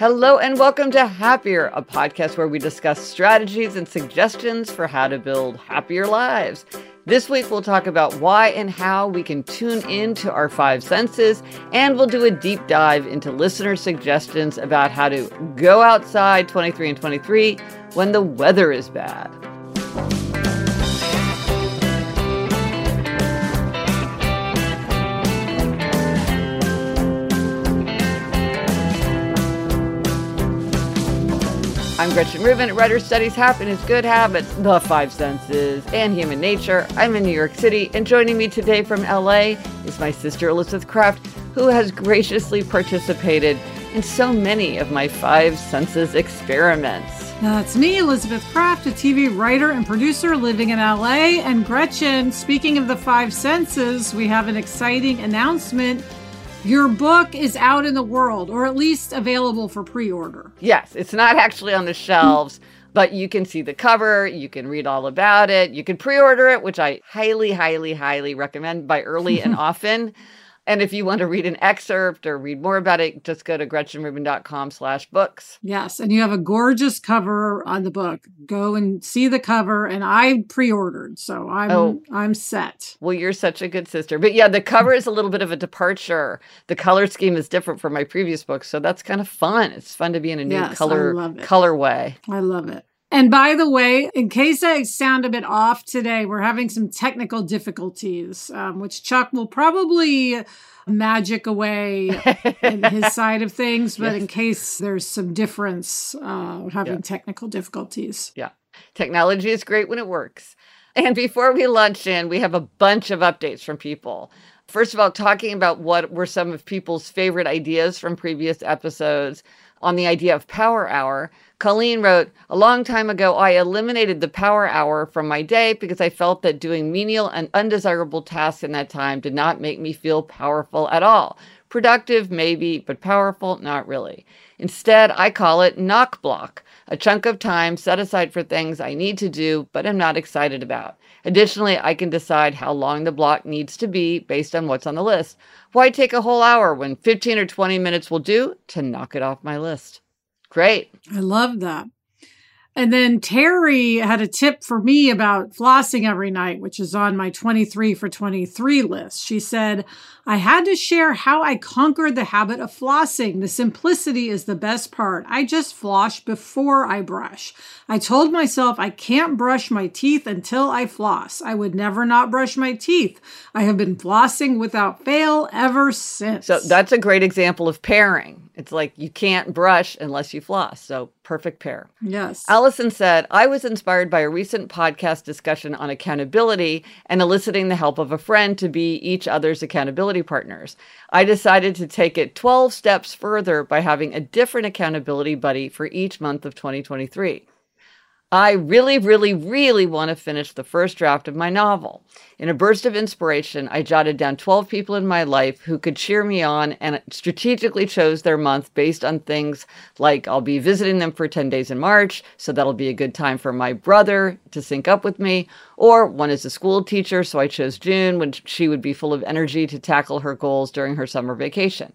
Hello and welcome to Happier, a podcast where we discuss strategies and suggestions for how to build happier lives. This week, we'll talk about why and how we can tune into our five senses, and we'll do a deep dive into listener suggestions about how to go outside 23 and 23 when the weather is bad. I'm Gretchen Rubin. Writer Studies Happiness, Good Habits, The Five Senses, and Human Nature. I'm in New York City, and joining me today from LA is my sister Elizabeth Craft, who has graciously participated in so many of my Five Senses experiments. That's me, Elizabeth Craft, a TV writer and producer living in LA. And Gretchen, speaking of the five senses, we have an exciting announcement your book is out in the world, or at least available for pre order. Yes, it's not actually on the shelves, but you can see the cover, you can read all about it, you can pre order it, which I highly, highly, highly recommend by early and often. And if you want to read an excerpt or read more about it, just go to gretchenrubin.com slash books. Yes. And you have a gorgeous cover on the book. Go and see the cover. And I pre-ordered, so I'm oh. I'm set. Well, you're such a good sister. But yeah, the cover is a little bit of a departure. The color scheme is different from my previous books. So that's kind of fun. It's fun to be in a new yes, color colorway. I love it. And by the way, in case I sound a bit off today, we're having some technical difficulties, um, which Chuck will probably magic away in his side of things. But yes. in case there's some difference, uh, having yeah. technical difficulties. Yeah. Technology is great when it works. And before we launch in, we have a bunch of updates from people. First of all, talking about what were some of people's favorite ideas from previous episodes on the idea of power hour. Colleen wrote, A long time ago, I eliminated the power hour from my day because I felt that doing menial and undesirable tasks in that time did not make me feel powerful at all. Productive, maybe, but powerful, not really. Instead, I call it knock block, a chunk of time set aside for things I need to do but am not excited about. Additionally, I can decide how long the block needs to be based on what's on the list. Why take a whole hour when 15 or 20 minutes will do to knock it off my list? Great. I love that. And then Terry had a tip for me about flossing every night, which is on my 23 for 23 list. She said, I had to share how I conquered the habit of flossing. The simplicity is the best part. I just floss before I brush. I told myself I can't brush my teeth until I floss. I would never not brush my teeth. I have been flossing without fail ever since. So that's a great example of pairing. It's like you can't brush unless you floss. So perfect pair. Yes. Allison said, I was inspired by a recent podcast discussion on accountability and eliciting the help of a friend to be each other's accountability partners. I decided to take it 12 steps further by having a different accountability buddy for each month of 2023. I really, really, really want to finish the first draft of my novel. In a burst of inspiration, I jotted down 12 people in my life who could cheer me on and strategically chose their month based on things like I'll be visiting them for 10 days in March, so that'll be a good time for my brother to sync up with me. Or one is a school teacher, so I chose June when she would be full of energy to tackle her goals during her summer vacation.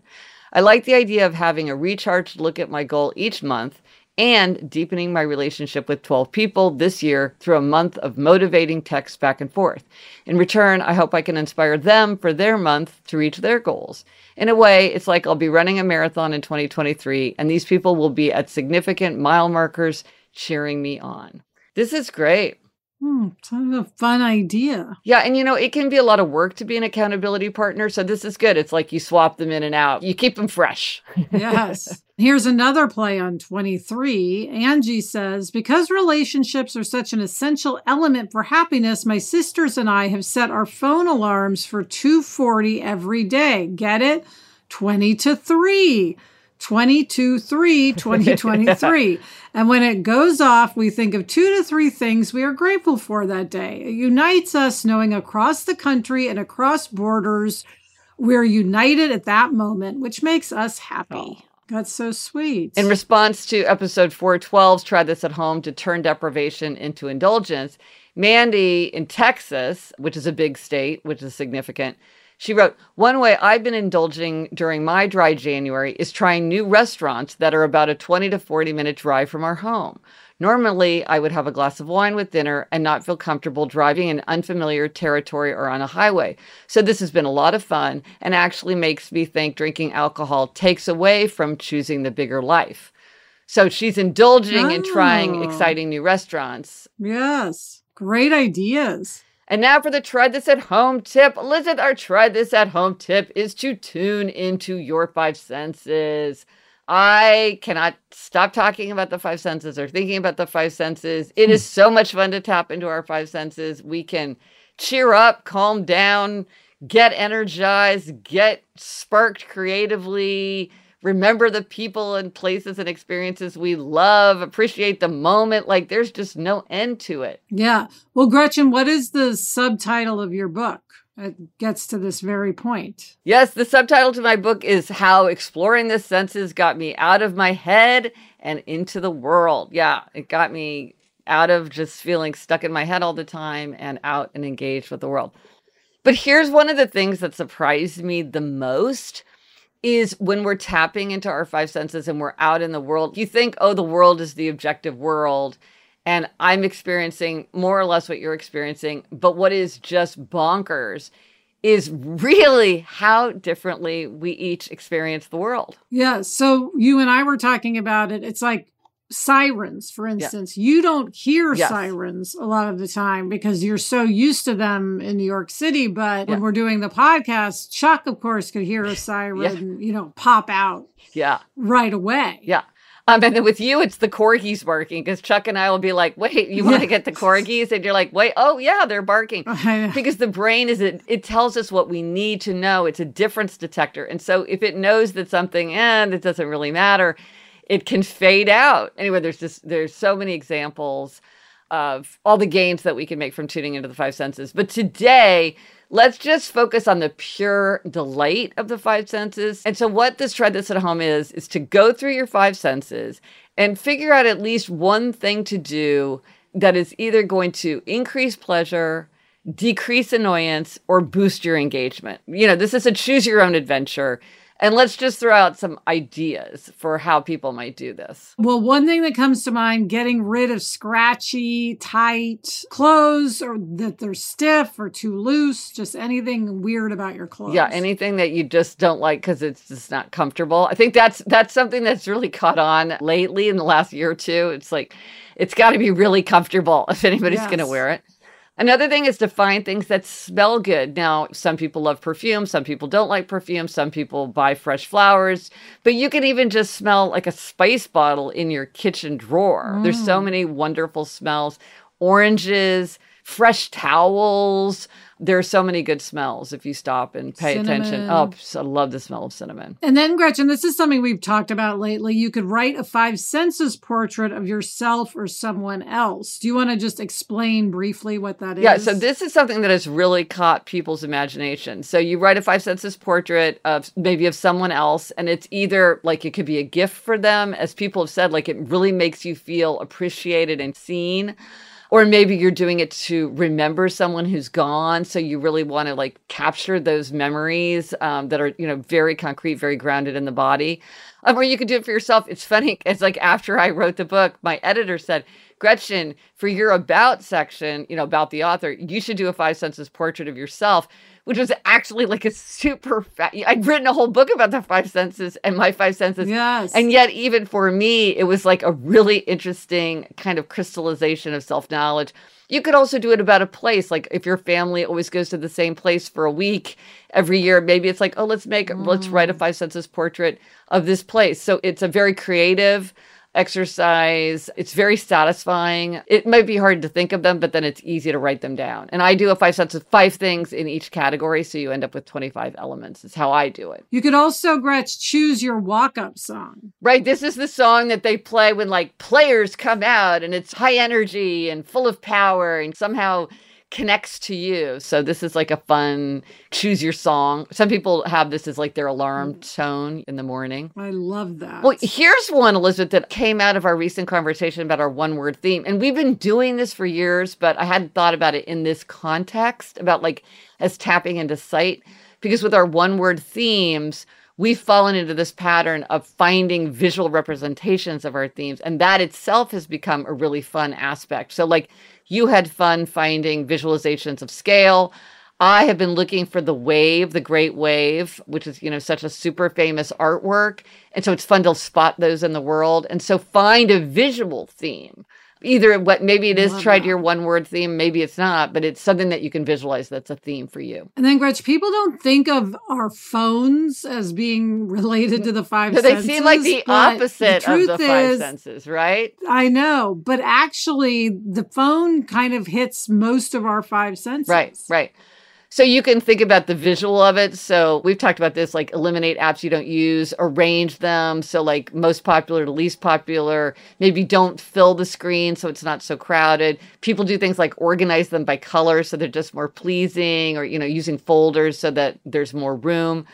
I like the idea of having a recharged look at my goal each month and deepening my relationship with 12 people this year through a month of motivating texts back and forth. In return, I hope I can inspire them for their month to reach their goals. In a way, it's like I'll be running a marathon in 2023, and these people will be at significant mile markers cheering me on. This is great. Hmm, sounds a fun idea. Yeah, and you know, it can be a lot of work to be an accountability partner. So this is good. It's like you swap them in and out. You keep them fresh. yes. Here's another play on 23. Angie says, Because relationships are such an essential element for happiness, my sisters and I have set our phone alarms for 240 every day. Get it? 20 to 3. 22 3 2023 and when it goes off we think of two to three things we are grateful for that day it unites us knowing across the country and across borders we're united at that moment which makes us happy oh. That's so sweet. In response to episode 412's Try This at Home to turn deprivation into indulgence, Mandy in Texas, which is a big state, which is significant, she wrote, One way I've been indulging during my dry January is trying new restaurants that are about a 20 to 40 minute drive from our home. Normally, I would have a glass of wine with dinner and not feel comfortable driving in unfamiliar territory or on a highway. So, this has been a lot of fun and actually makes me think drinking alcohol takes away from choosing the bigger life. So, she's indulging oh. in trying oh. exciting new restaurants. Yes, great ideas. And now for the try this at home tip. Elizabeth, our try this at home tip is to tune into your five senses. I cannot stop talking about the five senses or thinking about the five senses. It hmm. is so much fun to tap into our five senses. We can cheer up, calm down, get energized, get sparked creatively, remember the people and places and experiences we love, appreciate the moment. Like there's just no end to it. Yeah. Well, Gretchen, what is the subtitle of your book? It gets to this very point. Yes, the subtitle to my book is How Exploring the Senses Got Me Out of My Head and Into the World. Yeah, it got me out of just feeling stuck in my head all the time and out and engaged with the world. But here's one of the things that surprised me the most is when we're tapping into our five senses and we're out in the world. You think, oh, the world is the objective world. And I'm experiencing more or less what you're experiencing. But what is just bonkers is really how differently we each experience the world. Yeah. So you and I were talking about it. It's like sirens, for instance. Yeah. You don't hear yes. sirens a lot of the time because you're so used to them in New York City. But yeah. when we're doing the podcast, Chuck, of course, could hear a siren, yeah. you know, pop out. Yeah. Right away. Yeah. Um, and then with you, it's the corgis barking because Chuck and I will be like, wait, you want to get the corgis? And you're like, wait, oh, yeah, they're barking. because the brain is, it, it tells us what we need to know. It's a difference detector. And so if it knows that something, and eh, it doesn't really matter, it can fade out. Anyway, there's just there's so many examples of all the gains that we can make from tuning into the five senses. But today, let's just focus on the pure delight of the five senses. And so what this try this at home is is to go through your five senses and figure out at least one thing to do that is either going to increase pleasure, decrease annoyance, or boost your engagement. You know, this is a choose your own adventure. And let's just throw out some ideas for how people might do this. Well, one thing that comes to mind getting rid of scratchy, tight clothes or that they're stiff or too loose, just anything weird about your clothes. Yeah, anything that you just don't like cuz it's just not comfortable. I think that's that's something that's really caught on lately in the last year or two. It's like it's got to be really comfortable if anybody's yes. going to wear it. Another thing is to find things that smell good. Now, some people love perfume, some people don't like perfume, some people buy fresh flowers, but you can even just smell like a spice bottle in your kitchen drawer. Mm. There's so mm. many wonderful smells oranges, fresh towels. There are so many good smells if you stop and pay attention. Oh, cinnamon. Oh, I love the smell of cinnamon. And then, Gretchen, this is something we've talked about lately. You could write a five senses portrait of yourself or someone else. Do you want to just explain briefly what that is? Yeah, so this is something that has really caught people's imagination. So you write a five senses portrait of maybe of someone else, and it's either like it could be a gift for them, as people have said, like it really makes you feel appreciated and seen. Or maybe you're doing it to remember someone who's gone. So you really want to like capture those memories um, that are, you know, very concrete, very grounded in the body. Or you could do it for yourself. It's funny. It's like after I wrote the book, my editor said, Gretchen, for your about section, you know, about the author, you should do a five senses portrait of yourself, which was actually like a super fat. I'd written a whole book about the five senses and my five senses. Yes. And yet, even for me, it was like a really interesting kind of crystallization of self knowledge. You could also do it about a place. Like if your family always goes to the same place for a week every year, maybe it's like, oh, let's make, let's write a mm. five senses portrait of this place. So it's a very creative exercise. It's very satisfying. It might be hard to think of them, but then it's easy to write them down. And I do a five sets of five things in each category. So you end up with 25 elements. Is how I do it. you could also, Gretch, choose your walk up song. Right. This is the song that they play when like players come out and it's high energy and full of power and somehow connects to you. So this is like a fun choose your song. Some people have this as like their alarm mm. tone in the morning. I love that. Well, here's one, Elizabeth, that came out of our recent conversation about our one word theme. And we've been doing this for years, but I hadn't thought about it in this context about like as tapping into sight. Because with our one word themes, we've fallen into this pattern of finding visual representations of our themes. And that itself has become a really fun aspect. So, like, you had fun finding visualizations of scale. I have been looking for the wave, the great wave, which is, you know, such a super famous artwork. And so it's fun to spot those in the world. And so find a visual theme. Either what maybe it is Love tried that. your one word theme, maybe it's not, but it's something that you can visualize that's a theme for you. and then, Gretch, people don't think of our phones as being related to the five So they senses. seem like the opposite the of the five is, senses, right? I know, but actually, the phone kind of hits most of our five senses. Right, right. So you can think about the visual of it. So we've talked about this like eliminate apps you don't use, arrange them. So, like most popular to least popular, maybe don't fill the screen so it's not so crowded. People do things like organize them by color so they're just more pleasing or, you know, using folders so that there's more room.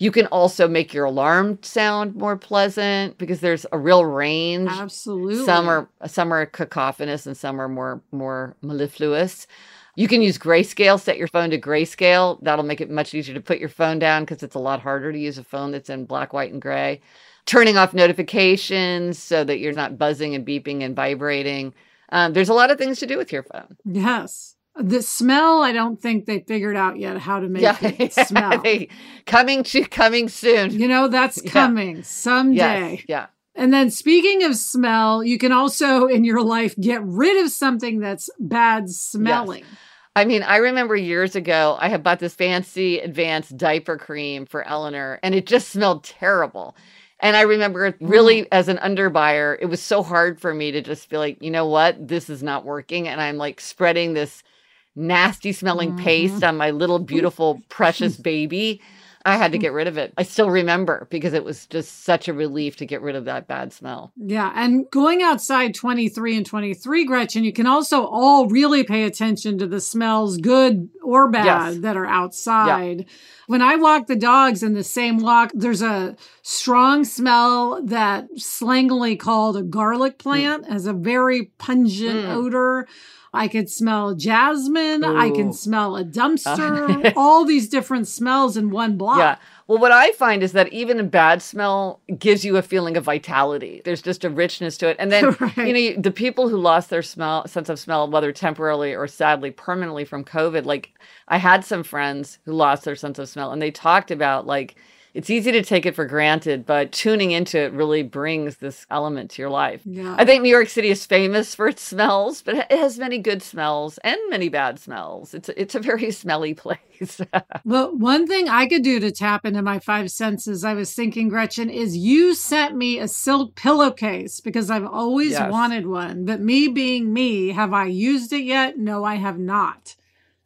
You can also make your alarm sound more pleasant because there's a real range. Absolutely. Some are some are cacophonous and some are more more mellifluous. You can use grayscale, set your phone to grayscale. That'll make it much easier to put your phone down because it's a lot harder to use a phone that's in black, white, and gray. Turning off notifications so that you're not buzzing and beeping and vibrating. Um, there's a lot of things to do with your phone. Yes. The smell, I don't think they figured out yet how to make it smell. coming to coming soon. You know, that's Yeah. coming someday. Yes, yeah. And then speaking of smell, you can also in your life get rid of something that's bad smelling. I mean, I remember years ago, I had bought this fancy advanced diaper cream for Eleanor, and it just smelled terrible. And I remember really, as an underbuyer, it was so hard for me to just be like, you know what, this is not working. And I'm like spreading this nasty smelling Mhm. paste on my little beautiful, precious baby. I had to get rid of it. I still remember because it was just such a relief to get rid of that bad smell. Yeah. And going outside 23 and 23, Gretchen, you can also all really pay attention to the smells, good or bad, Yes. that are outside. When I walk the dogs in the same walk, there's a strong smell that slangily called a garlic plant has a very pungent Mm. odor. I could smell jasmine. I can smell a dumpster. Uh, all these different smells in one block. Yeah. Well, what I find is that even a bad smell gives you a feeling of vitality. There's just a richness to it. And then, Right. you know, the people who lost their smell, sense of smell, whether temporarily or sadly permanently from COVID, like I had some friends who lost their sense of smell and they talked about like it's easy to take it for granted, but tuning into it really brings this element to your life. Yeah. I think New York City is famous for its smells, but it has many good smells and many bad smells. It's it's a very smelly place. well, one thing I could do to tap into my five senses, I was thinking, Gretchen, is you sent me a silk pillowcase because I've always Yes. wanted one. But me being me, have I used it yet? No, I have not.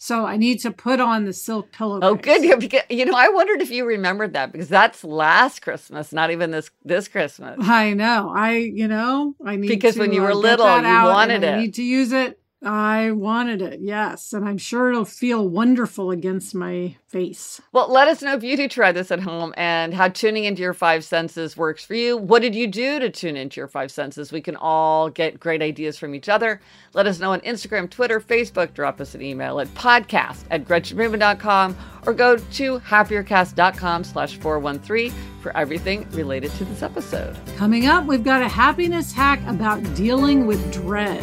So I need to put on the silk pillowcase. Oh, good. You- know, I wondered if you remembered that because that's last Christmas, not even this this Christmas. I know. I, you know, I need Because to, when you uh, were get little, you wanted I it. need to use it. I wanted it, yes, and I'm sure it'll feel wonderful against my face. Well, let us know if you do try this at home and how tuning into your five senses works for you. What did you do to tune into your five senses? We can all get great ideas from each other. Let us know on Instagram, Twitter, Facebook. Drop us an email at podcast at gretchenrubin.com or go to happiercast.com slash 413 for everything related to this episode. Coming up, we've got a happiness hack about dealing with dread.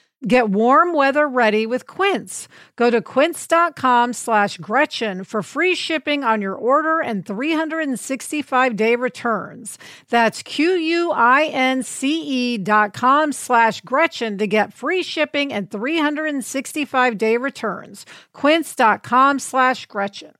Get warm weather ready with Quince. Go to quince.com slash Gretchen for free shipping on your order and 365 day returns. That's Q-U-I-N-C-E dot com slash Gretchen to get free shipping and 365 day returns. Quince.com slash Gretchen.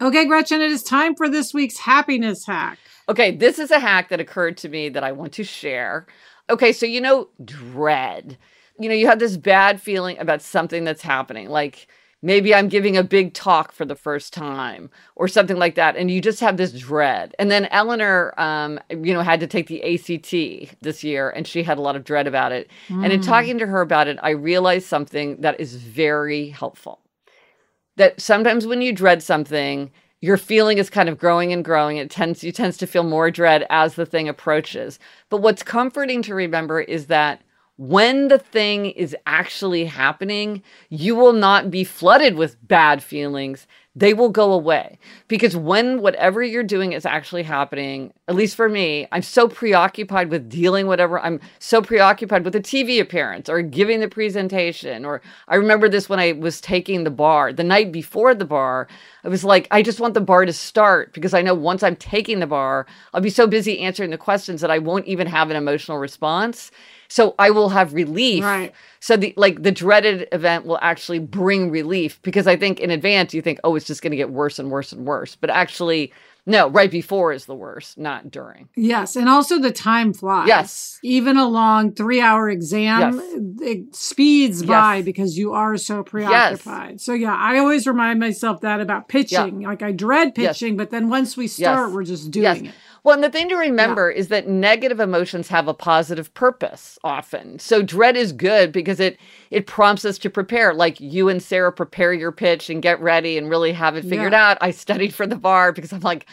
Okay, Gretchen, it is time for this week's happiness hack. Okay, this is a hack that occurred to me that I want to share. Okay, so you know, dread. You know, you have this bad feeling about something that's happening, like maybe I'm giving a big talk for the first time or something like that, and you just have this dread. And then Eleanor, um, you know, had to take the ACT this year, and she had a lot of dread about it. And in talking to her about it, I realized something that is very helpful that sometimes when you dread something, your feeling is kind of growing and growing. It tends you tends to feel more dread as the thing approaches. But what's comforting to remember is that when the thing is actually happening, you will not be flooded with bad feelings. They will go away. Because when whatever you're doing is actually happening, at least for me, I'm so preoccupied with dealing whatever. I'm so preoccupied with a TV appearance or giving the presentation. Or I remember this when I was taking the bar the night before the bar. I was like, I just want the bar to start because I know once I'm taking the bar, I'll be so busy answering the questions that I won't even have an emotional response. So I will have relief. Right. So the like the dreaded event will actually bring relief because I think in advance you think, oh, it's just going to get worse and worse and worse. But actually, no, right before is the worst, not during. Yes. And also the time flies. Yes. Even a long three hour exam, it speeds by because you are so preoccupied. Yes. So, yeah, I always remind myself that about pitching. Like, I dread Yes. pitching, but then once we start, Yes. we're just doing Yes. it. Well, and the thing to remember is that negative emotions have a positive purpose often. So dread is good because it it prompts us to prepare. Like you and Sarah prepare your pitch and get ready and really have it figured Yeah. out. I studied for the bar because I'm like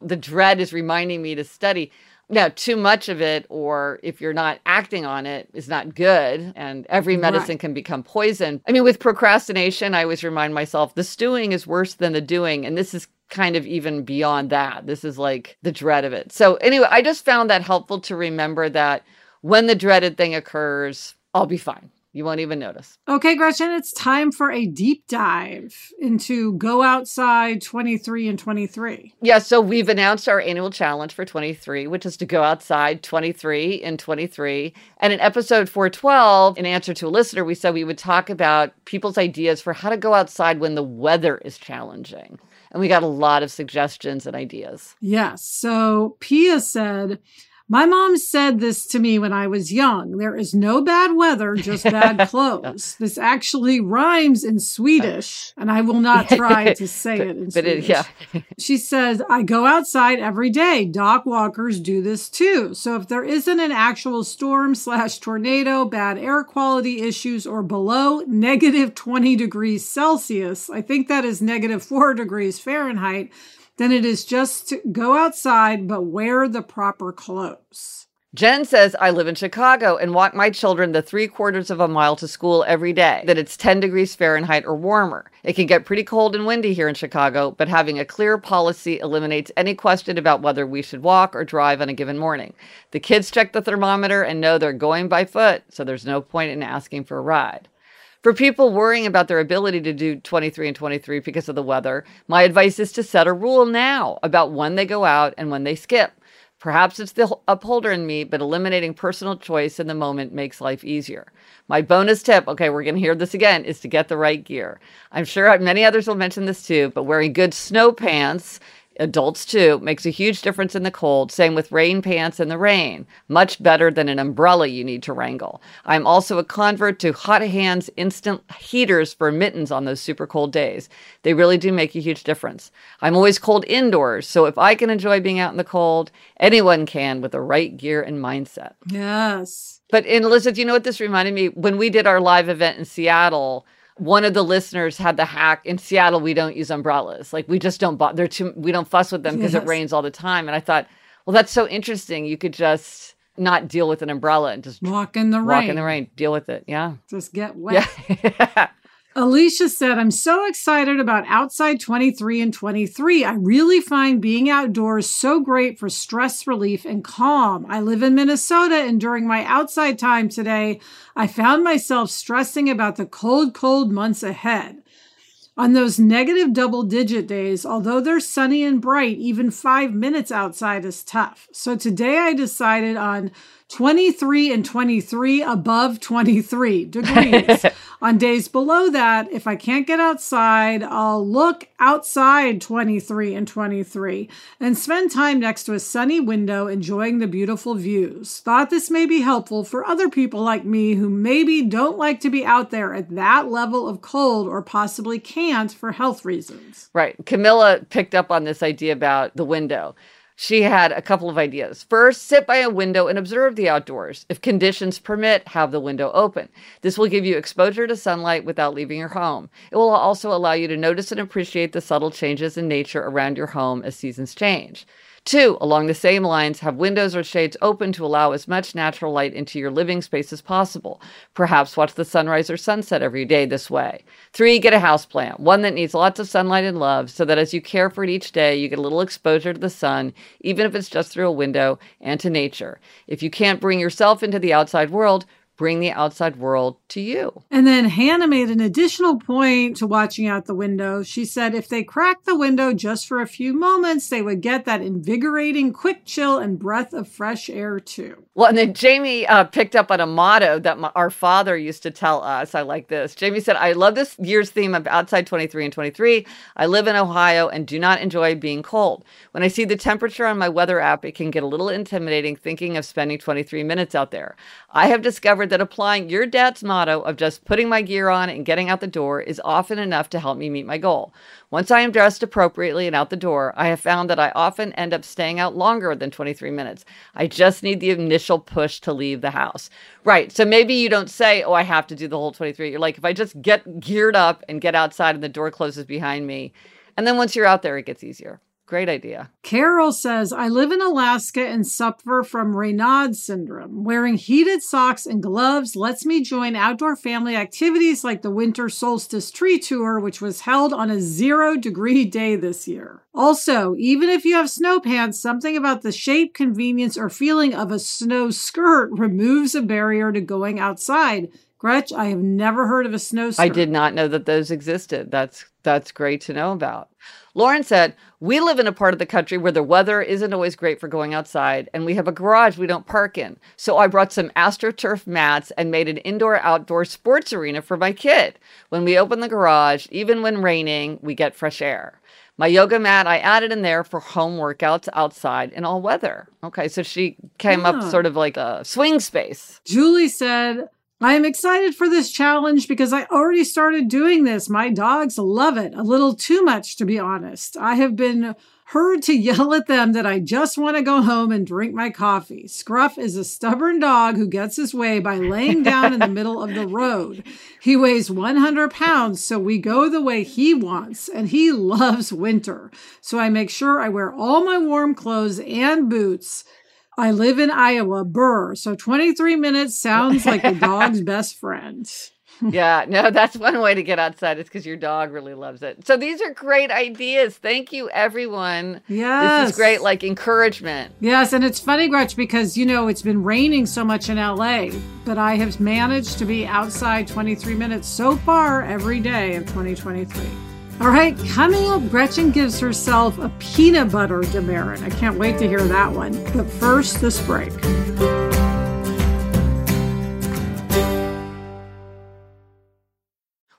the dread is reminding me to study. Now, too much of it, or if you're not acting on it, is not good. And every medicine Right. can become poison. I mean, with procrastination, I always remind myself the stewing is worse than the doing. And this is kind of even beyond that. This is like the dread of it. So, anyway, I just found that helpful to remember that when the dreaded thing occurs, I'll be fine. You won't even notice. Okay, Gretchen, it's time for a deep dive into Go Outside 23 and 23. Yeah, so we've announced our annual challenge for 23, which is to go outside 23 and 23. And in episode 412, in answer to a listener, we said we would talk about people's ideas for how to go outside when the weather is challenging. And we got a lot of suggestions and ideas. Yes. So Pia said, My mom said this to me when I was young. There is no bad weather, just bad clothes. This actually rhymes in Swedish, and I will not try to say it in But Swedish. it, yeah, She says, I go outside every day. Dock walkers do this too. So if there isn't an actual storm slash tornado, bad air quality issues, or below negative 20 degrees Celsius, I think that is negative four degrees Fahrenheit, then it is just to go outside, but wear the proper clothes. Jen says, I live in Chicago and walk my children the three quarters of a mile to school every day, that it's 10 degrees Fahrenheit or warmer. It can get pretty cold and windy here in Chicago, but having a clear policy eliminates any question about whether we should walk or drive on a given morning. The kids check the thermometer and know they're going by foot, so there's no point in asking for a ride. For people worrying about their ability to do 23 and 23 because of the weather, my advice is to set a rule now about when they go out and when they skip. Perhaps it's the upholder in me, but eliminating personal choice in the moment makes life easier. My bonus tip, okay, we're going to hear this again, is to get the right gear. I'm sure many others will mention this too, but wearing good snow pants adults too, makes a huge difference in the cold. Same with rain pants in the rain. Much better than an umbrella you need to wrangle. I'm also a convert to hot hands instant heaters for mittens on those super cold days. They really do make a huge difference. I'm always cold indoors, so if I can enjoy being out in the cold, anyone can with the right gear and mindset. Yes. But in Elizabeth, you know what this reminded me? When we did our live event in Seattle, one of the listeners had the hack in Seattle. We don't use umbrellas. Like we just don't. They're too. We don't fuss with them because Yes. it rains all the time. And I thought, well, that's so interesting. You could just not deal with an umbrella and just Walk in the walk rain. in the rain. Deal with it. Yeah. Just get wet. Yeah. Alicia said, I'm so excited about Outside 23 and 23. I really find being outdoors so great for stress relief and calm. I live in Minnesota, and during my outside time today, I found myself stressing about the cold, cold months ahead. On those negative double digit days, although they're sunny and bright, even five minutes outside is tough. So today I decided on 23 and 23 above 23 degrees. on days below that, if I can't get outside, I'll look outside 23 and 23 and spend time next to a sunny window enjoying the beautiful views. Thought this may be helpful for other people like me who maybe don't like to be out there at that level of cold or possibly can't for health reasons. Right. Camilla picked up on this idea about the window. She had a couple of ideas. First, sit by a window and observe the outdoors. If conditions permit, have the window open. This will give you exposure to sunlight without leaving your home. It will also allow you to notice and appreciate the subtle changes in nature around your home as seasons change. Two, along the same lines, have windows or shades open to allow as much natural light into your living space as possible. Perhaps watch the sunrise or sunset every day this way. Three, get a houseplant, one that needs lots of sunlight and love, so that as you care for it each day, you get a little exposure to the sun, even if it's just through a window, and to nature. If you can't bring yourself into the outside world, bring the outside world to you. And then Hannah made an additional point to watching out the window. She said if they cracked the window just for a few moments, they would get that invigorating quick chill and breath of fresh air too. Well, and then Jamie uh, picked up on a motto that my, our father used to tell us. I like this. Jamie said, I love this year's theme of outside 23 and 23. I live in Ohio and do not enjoy being cold. When I see the temperature on my weather app, it can get a little intimidating thinking of spending 23 minutes out there. I have discovered that applying your dad's motto of just putting my gear on and getting out the door is often enough to help me meet my goal. Once I am dressed appropriately and out the door, I have found that I often end up staying out longer than 23 minutes. I just need the initial push to leave the house. Right. So maybe you don't say, oh, I have to do the whole 23. You're like, if I just get geared up and get outside and the door closes behind me, and then once you're out there, it gets easier. Great idea. Carol says, I live in Alaska and suffer from Raynaud syndrome. Wearing heated socks and gloves lets me join outdoor family activities like the winter solstice tree tour, which was held on a zero degree day this year. Also, even if you have snow pants, something about the shape, convenience, or feeling of a snow skirt removes a barrier to going outside. Gretch, I have never heard of a snowstorm. I did not know that those existed. That's that's great to know about. Lauren said, We live in a part of the country where the weather isn't always great for going outside, and we have a garage we don't park in. So I brought some AstroTurf mats and made an indoor outdoor sports arena for my kid. When we open the garage, even when raining, we get fresh air. My yoga mat, I added in there for home workouts outside in all weather. Okay, so she came yeah. up sort of like a swing space. Julie said, I am excited for this challenge because I already started doing this. My dogs love it, a little too much, to be honest. I have been heard to yell at them that I just want to go home and drink my coffee. Scruff is a stubborn dog who gets his way by laying down in the middle of the road. He weighs 100 pounds, so we go the way he wants, and he loves winter. So I make sure I wear all my warm clothes and boots I live in Iowa, Burr. So 23 minutes sounds like a dog's best friend. yeah, no, that's one way to get outside. It's because your dog really loves it. So these are great ideas. Thank you, everyone. Yes. This is great, like encouragement. Yes. And it's funny, Gretch, because, you know, it's been raining so much in LA, but I have managed to be outside 23 minutes so far every day of 2023. All right, coming up, Gretchen gives herself a peanut butter demerit. I can't wait to hear that one. But first, this break.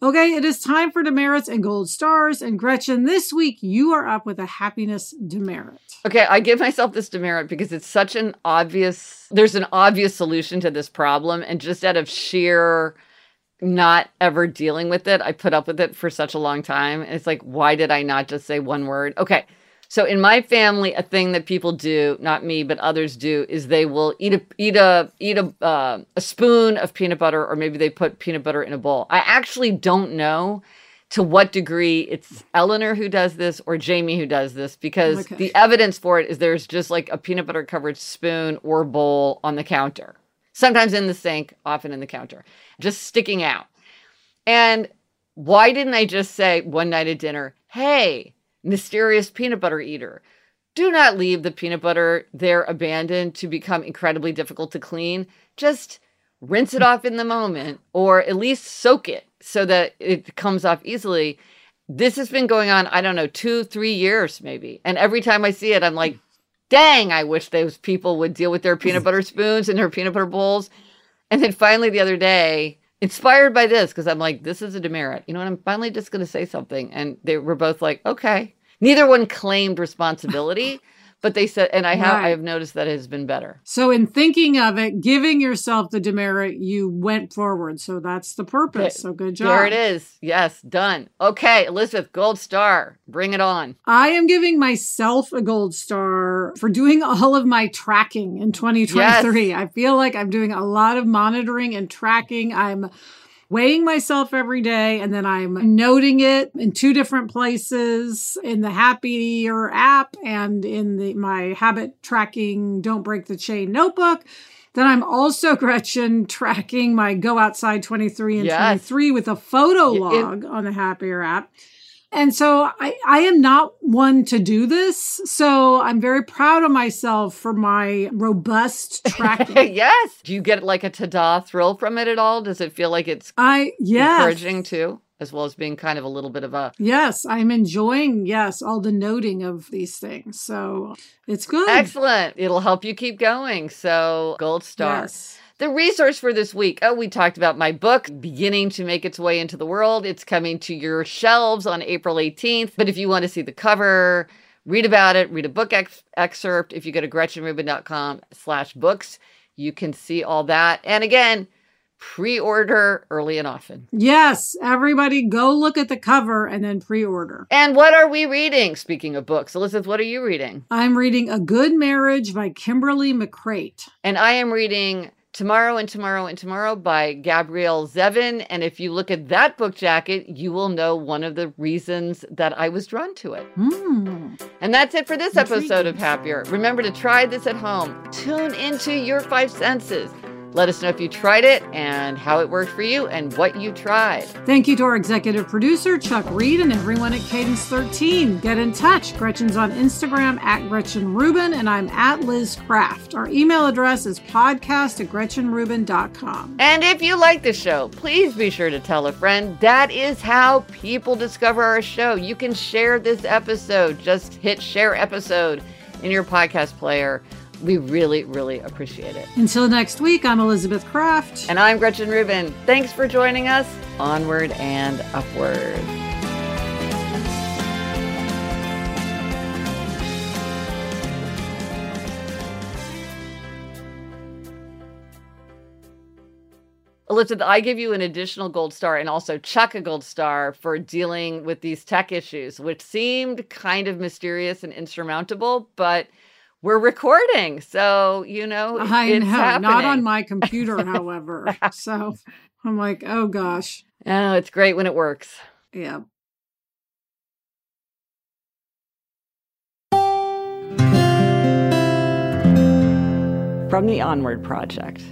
Okay, it is time for demerits and gold stars. And Gretchen, this week you are up with a happiness demerit. Okay, I give myself this demerit because it's such an obvious, there's an obvious solution to this problem. And just out of sheer not ever dealing with it. I put up with it for such a long time. And it's like, why did I not just say one word? Okay. So in my family, a thing that people do, not me, but others do, is they will eat a eat a eat a uh, a spoon of peanut butter, or maybe they put peanut butter in a bowl. I actually don't know to what degree it's Eleanor who does this or Jamie who does this because okay. the evidence for it is there's just like a peanut butter covered spoon or bowl on the counter. Sometimes in the sink, often in the counter, just sticking out. And why didn't I just say one night at dinner, hey, mysterious peanut butter eater, do not leave the peanut butter there abandoned to become incredibly difficult to clean. Just rinse it off in the moment or at least soak it so that it comes off easily. This has been going on, I don't know, two, three years maybe. And every time I see it, I'm like, dang, I wish those people would deal with their peanut butter spoons and their peanut butter bowls. And then finally the other day, inspired by this, because I'm like, this is a demerit. You know what? I'm finally just going to say something. And they were both like, okay. Neither one claimed responsibility. but they said and i have right. i have noticed that it has been better. So in thinking of it giving yourself the demerit you went forward. So that's the purpose. So good job. there it is. Yes done. Okay elizabeth gold star. Bring it on. I am giving myself a gold star for doing all of my tracking in 2023 yes. i feel like i'm doing a lot of monitoring and tracking. I'm weighing myself every day and then I'm noting it in two different places in the Happier app and in the my habit tracking don't break the chain notebook. Then I'm also Gretchen tracking my go outside 23 and yes. 23 with a photo log it, on the Happier app. And so I, I am not one to do this. So I'm very proud of myself for my robust tracking. yes. Do you get like a ta-da thrill from it at all? Does it feel like it's I yes. encouraging too? As well as being kind of a little bit of a Yes, I'm enjoying, yes, all the noting of these things. So it's good. Excellent. It'll help you keep going. So gold star. Yes. The resource for this week. Oh, we talked about my book beginning to make its way into the world. It's coming to your shelves on April 18th. But if you want to see the cover, read about it, read a book ex- excerpt, if you go to gretchenrubin.com slash books, you can see all that. And again, pre-order early and often. Yes, everybody go look at the cover and then pre-order. And what are we reading? Speaking of books, Elizabeth, what are you reading? I'm reading A Good Marriage by Kimberly McCreight. And I am reading Tomorrow and Tomorrow and Tomorrow by Gabrielle Zevin. And if you look at that book jacket, you will know one of the reasons that I was drawn to it. Mm. And that's it for this episode of Happier. Remember to try this at home. Tune into your five senses. Let us know if you tried it and how it worked for you and what you tried. Thank you to our executive producer, Chuck Reed, and everyone at Cadence 13. Get in touch. Gretchen's on Instagram at Gretchen Rubin, and I'm at Liz Craft. Our email address is podcast at GretchenRubin.com. And if you like the show, please be sure to tell a friend. That is how people discover our show. You can share this episode. Just hit share episode in your podcast player. We really, really appreciate it. Until next week, I'm Elizabeth Craft. And I'm Gretchen Rubin. Thanks for joining us. Onward and upward. Elizabeth, I give you an additional gold star and also Chuck a gold star for dealing with these tech issues, which seemed kind of mysterious and insurmountable, but we're recording. So, you know, I know, happening. not on my computer, however. so I'm like, oh gosh. Oh, it's great when it works. Yeah. From the Onward Project.